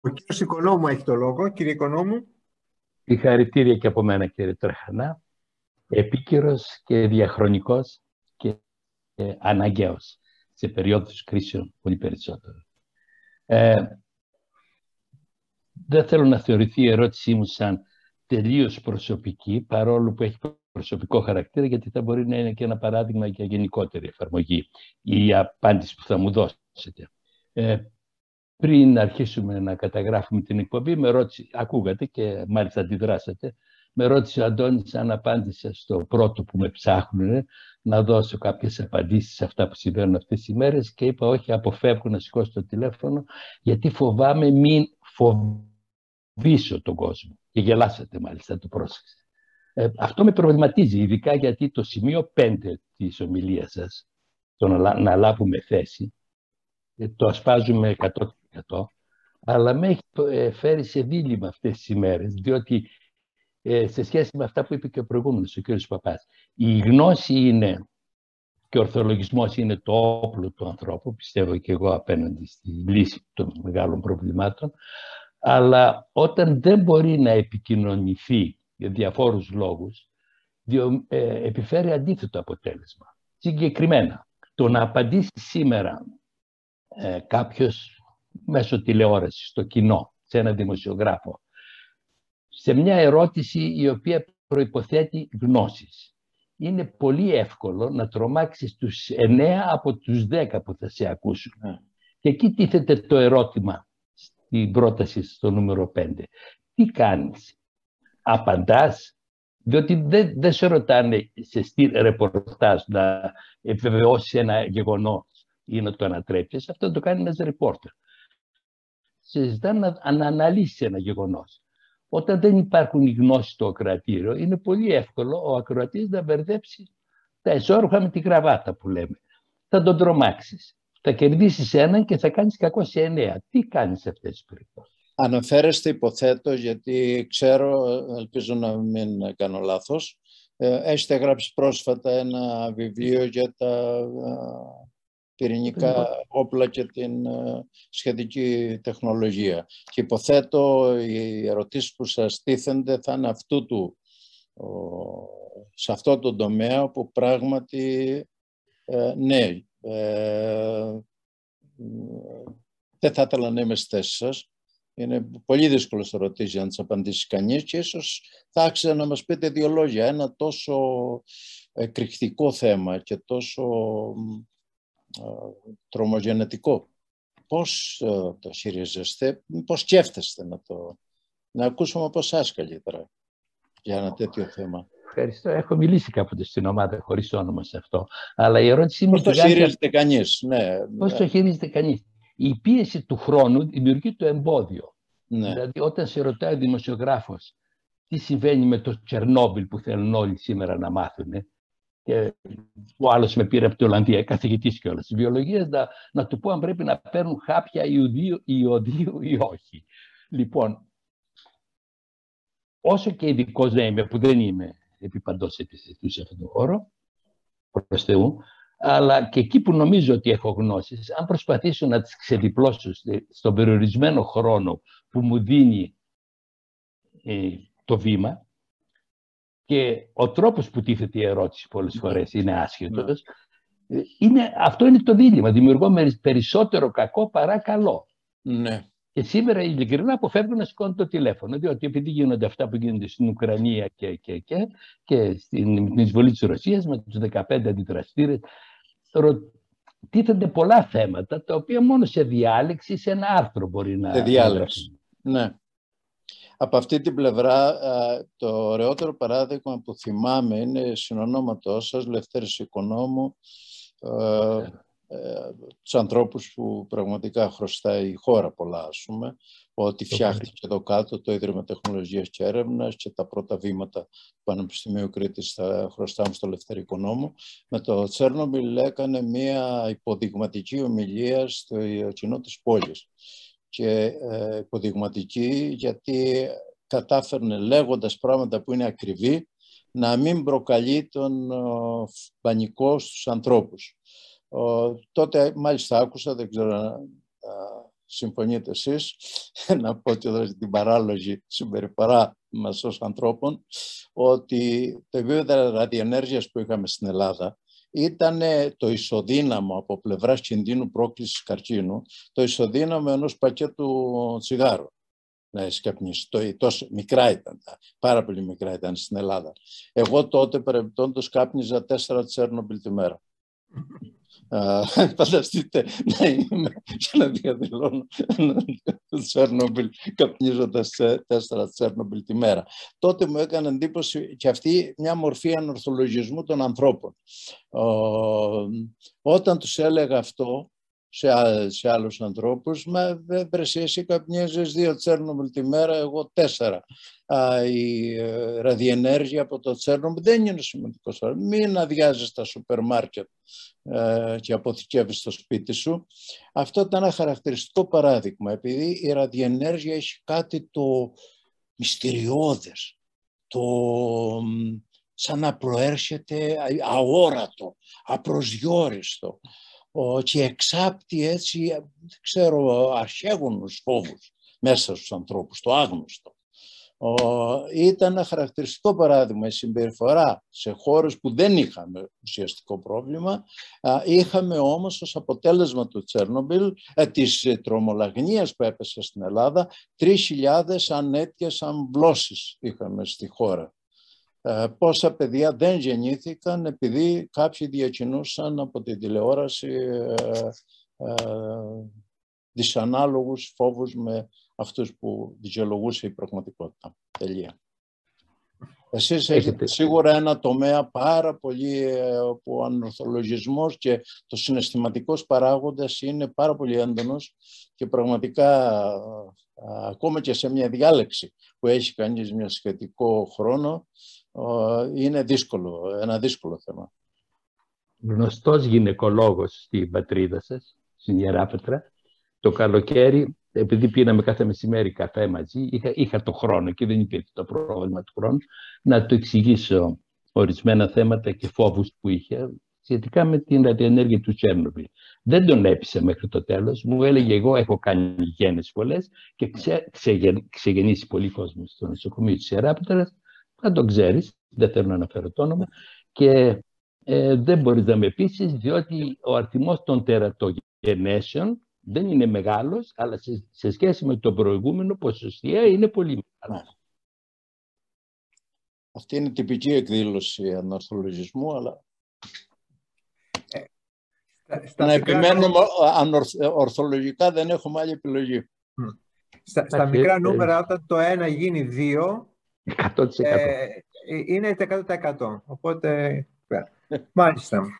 Ο κύριος Οικονόμου έχει το λόγο. Κύριε Οικονόμου. Συγχαρητήρια και από μένα κύριε Τρεχανά. Επίκαιρος και διαχρονικός και, και αναγκαίος σε περίοδους κρίσεων πολύ περισσότερο. Ε, δεν θέλω να θεωρηθεί η ερώτησή μου σαν τελείως προσωπική, παρόλο που έχει προσωπικό χαρακτήρα, γιατί θα μπορεί να είναι και ένα παράδειγμα για γενικότερη εφαρμογή η απάντηση που θα μου δώσετε. Ε, πριν αρχίσουμε να καταγράφουμε την εκπομπή, με ρώτησε, ακούγατε και μάλιστα αντιδράσατε, με ρώτησε ο Αντώνης αν απάντησα στο πρώτο που με ψάχνουν να δώσω κάποιες απαντήσεις σε αυτά που συμβαίνουν αυτές τις ημέρες και είπα όχι, αποφεύγω να σηκώσω το τηλέφωνο γιατί φοβάμαι μην φοβήσω τον κόσμο. Και γελάσατε μάλιστα, το πρόσεξε. Ε, αυτό με προβληματίζει, ειδικά γιατί το σημείο 5 της ομιλίας σας, το να, να λάβουμε θέση, ε, το ασπάζουμε 100%, αλλά με έχει ε, φέρει σε δίλημα αυτές τις ημέρες, διότι ε, σε σχέση με αυτά που είπε και ο προηγούμενος, ο κ. Παπάς, η γνώση είναι και ο ορθολογισμός είναι το όπλο του ανθρώπου, πιστεύω και εγώ απέναντι στη λύση των μεγάλων προβλημάτων, αλλά όταν δεν μπορεί να επικοινωνηθεί για διαφόρους λόγους, ε, επιφέρει αντίθετο αποτέλεσμα. Συγκεκριμένα, το να απαντήσει σήμερα ε, κάποιος μέσω τηλεόρασης στο κοινό, σε ένα δημοσιογράφο, σε μια ερώτηση η οποία προϋποθέτει γνώσεις. Είναι πολύ εύκολο να τρομάξεις τους εννέα από τους δέκα που θα σε ακούσουν. Ναι. Και εκεί τίθεται το ερώτημα στην πρόταση στο νούμερο 5. Τι κάνεις, απαντάς, διότι δεν, δεν σε ρωτάνε σε στυλ ρεπορτάζ να επιβεβαιώσει ένα γεγονός ή να το ανατρέψεις, αυτό το κάνει ένας ρεπόρτερ. Σε ζητάνε να, να αναλύσει ένα γεγονός. Όταν δεν υπάρχουν οι γνώσεις στο ακροατήριο, είναι πολύ εύκολο ο ακροατής να μπερδέψει τα εσόρουχα με τη γραβάτα που λέμε. Θα τον τρομάξεις. Θα κερδίσεις έναν και θα κάνεις κακό σε εννέα. Τι κάνεις σε αυτές τις περιπτώσεις; Αναφέρεστε υποθέτω, γιατί ξέρω, ελπίζω να μην κάνω λάθος, ε, έχετε γράψει πρόσφατα ένα βιβλίο για τα ε, πυρηνικά όπλα και την ε, σχετική τεχνολογία. Και υποθέτω οι ερωτήσεις που σας τίθενται θα είναι αυτού του, σε αυτό το τομέα που πράγματι, ναι, δεν θα ήθελα να είμαι στη θέση σας είναι πολύ δύσκολο να ρωτήσει αν τι απαντήσει κανείς και ίσως θα άξιζε να μας πείτε δύο λόγια. Ένα τόσο εκρηκτικό θέμα και τόσο τρομογενετικό. Πώς το χειρίζεστε, πώς σκέφτεστε να το... Να ακούσουμε από εσάς καλύτερα για ένα τέτοιο θέμα; Ευχαριστώ. Έχω μιλήσει κάποτε στην ομάδα χωρίς όνομα σε αυτό. Αλλά η ερώτησή μου. Πώς το χειρίζεται κανείς, ναι. Πώς το χειρίζεται κανείς; Η πίεση του χρόνου δημιουργεί το εμπόδιο. Ναι. Δηλαδή όταν σε ρωτάει ο δημοσιογράφος τι συμβαίνει με το Τσερνόμπιλ που θέλουν όλοι σήμερα να μάθουν και ο άλλος με πήρε από την Ολλανδία, καθηγητής κιόλας της βιολογίας, να, να του πω αν πρέπει να παίρνουν χάπια ιωδίου, ιωδίου ή όχι. Λοιπόν, όσο και ειδικός δεν είμαι, που δεν είμαι επί παντό επιστημονική σε αυτόν τον χώρο, προς Θεού, αλλά και εκεί που νομίζω ότι έχω γνώσεις, αν προσπαθήσω να τις ξεδιπλώσω στον περιορισμένο χρόνο που μου δίνει ε, το βήμα και ο τρόπος που τίθεται η ερώτηση πολλές ναι. φορές είναι άσχετος, ναι. είναι, αυτό είναι το δίλημα. Δημιουργώ περισσότερο κακό παρά καλό. Ναι. Και σήμερα ειλικρινά αποφεύγουν να σηκώνουν το τηλέφωνο, διότι επειδή γίνονται αυτά που γίνονται στην Ουκρανία και, και, και, και στην εισβολή της Ρωσίας με τους 15 αντιδραστήρες, τίθενται πολλά θέματα τα οποία μόνο σε διάλεξη, σε ένα άρθρο μπορεί να... Σε διάλεξη, ναι. Από αυτή την πλευρά, το ωραιότερο παράδειγμα που θυμάμαι είναι συνονόματός σας, Λευτέρης Οικονόμου, ναι ε, τους ανθρώπους που πραγματικά χρωστάει η χώρα πολλά, ας πούμε, ότι φτιάχτηκε εδώ κάτω το Ίδρυμα Τεχνολογίας και Έρευνας και τα πρώτα βήματα του Πανεπιστημίου Κρήτης θα χρωστάμε στο Λευτερικό Νόμο. Με το Τσέρνομπιλ έκανε μια υποδειγματική ομιλία στο κοινό της πόλης. Και ε, υποδειγματική γιατί κατάφερνε λέγοντας πράγματα που είναι ακριβή να μην προκαλεί τον ε, πανικό στους ανθρώπους. Τότε μάλιστα άκουσα, δεν ξέρω αν συμφωνείτε εσείς, να πω και εδώ την παράλογη συμπεριφορά μας ως ανθρώπων, ότι το επίπεδο ραδιενέργειας που είχαμε στην Ελλάδα ήταν το ισοδύναμο από πλευράς κινδύνου πρόκλησης καρκίνου, το ισοδύναμο ενός πακέτου τσιγάρου να σκαπνίσει. Το, τόσο μικρά ήταν, πάρα πολύ μικρά ήταν στην Ελλάδα. Εγώ τότε παρεμπιπτόντως κάπνιζα τέσσερα Τσέρνομπιλ τη μέρα. Φανταστείτε να είμαι και να διαδηλώνω το Τσέρνομπιλ καπνίζοντας τέσσερα Τσέρνομπιλ τη μέρα. Τότε μου έκανε εντύπωση και αυτή μια μορφή ανορθολογισμού των ανθρώπων. Όταν τους έλεγα αυτό, σε, σε άλλους ανθρώπους, μα βρεσί εσύ καπνίζεις δύο Τσέρνομπιλ τη μέρα, εγώ τέσσερα. Α, η ε, ραδιενέργεια από το Τσέρνομπιλ δεν είναι σημαντικός. Μην αδειάζεις στα σούπερ μάρκετ ε, και αποθηκεύεις στο σπίτι σου. Αυτό ήταν ένα χαρακτηριστικό παράδειγμα, επειδή η ραδιενέργεια έχει κάτι το μυστηριώδες, το σαν να προέρχεται αόρατο, απροσδιόριστο και εξάπτει έτσι, δεν ξέρω, αρχαίγονους φόβους μέσα στους ανθρώπους, το άγνωστο. Ήταν ένα χαρακτηριστικό παράδειγμα η συμπεριφορά σε χώρες που δεν είχαμε ουσιαστικό πρόβλημα. Είχαμε όμως ως αποτέλεσμα του Τσέρνομπιλ, ε, της τρομολαγνίας που έπεσε στην Ελλάδα, 3.000 ανέτειες αμβλώσεις είχαμε στη χώρα. Ε, πόσα παιδιά δεν γεννήθηκαν επειδή κάποιοι διακινούσαν από την τηλεόραση ε, ε, δυσανάλογους φόβους με αυτούς που δικαιολογούσε η πραγματικότητα. Τελεία. Εσείς έχετε σίγουρα ένα τομέα πάρα πολύ που ο ανορθολογισμός και το συναισθηματικός παράγοντας είναι πάρα πολύ έντονος και πραγματικά ακόμα και σε μια διάλεξη που έχει κανείς μια σχετικό χρόνο είναι δύσκολο, ένα δύσκολο θέμα. Γνωστός γυναικολόγος στην πατρίδα σας, στην Ιεράπετρα, το καλοκαίρι, επειδή πίναμε κάθε μεσημέρι καφέ μαζί, είχα, είχα το χρόνο και δεν υπήρχε το πρόβλημα του χρόνου, να του εξηγήσω ορισμένα θέματα και φόβους που είχε σχετικά με την ραδιενέργεια του Τσέρνοβιλ. Δεν τον έπεισε μέχρι το τέλος. Μου έλεγε εγώ έχω κάνει γέννες πολλές και ξε, ξεγεννήσει πολύ κόσμο στο νοσοκομείο της Ιεράπετρας θα τον ξέρεις, δεν θέλω να αναφέρω το όνομα, και ε, δεν μπορείς να με πείσεις, διότι ο αριθμός των τερατογενέσεων δεν είναι μεγάλος, αλλά σε, σε σχέση με το προηγούμενο ποσοστιαία είναι πολύ μεγάλος. Αυτή είναι τυπική εκδήλωση ανορθολογισμού, αλλά... Ε, στα, να επιμένουμε ορθολογικά δεν έχουμε άλλη επιλογή. Στα, στα μικρά νούμερα, όταν το ένα γίνει δύο, 100%. Ε, είναι 100%. Οπότε, μάλιστα.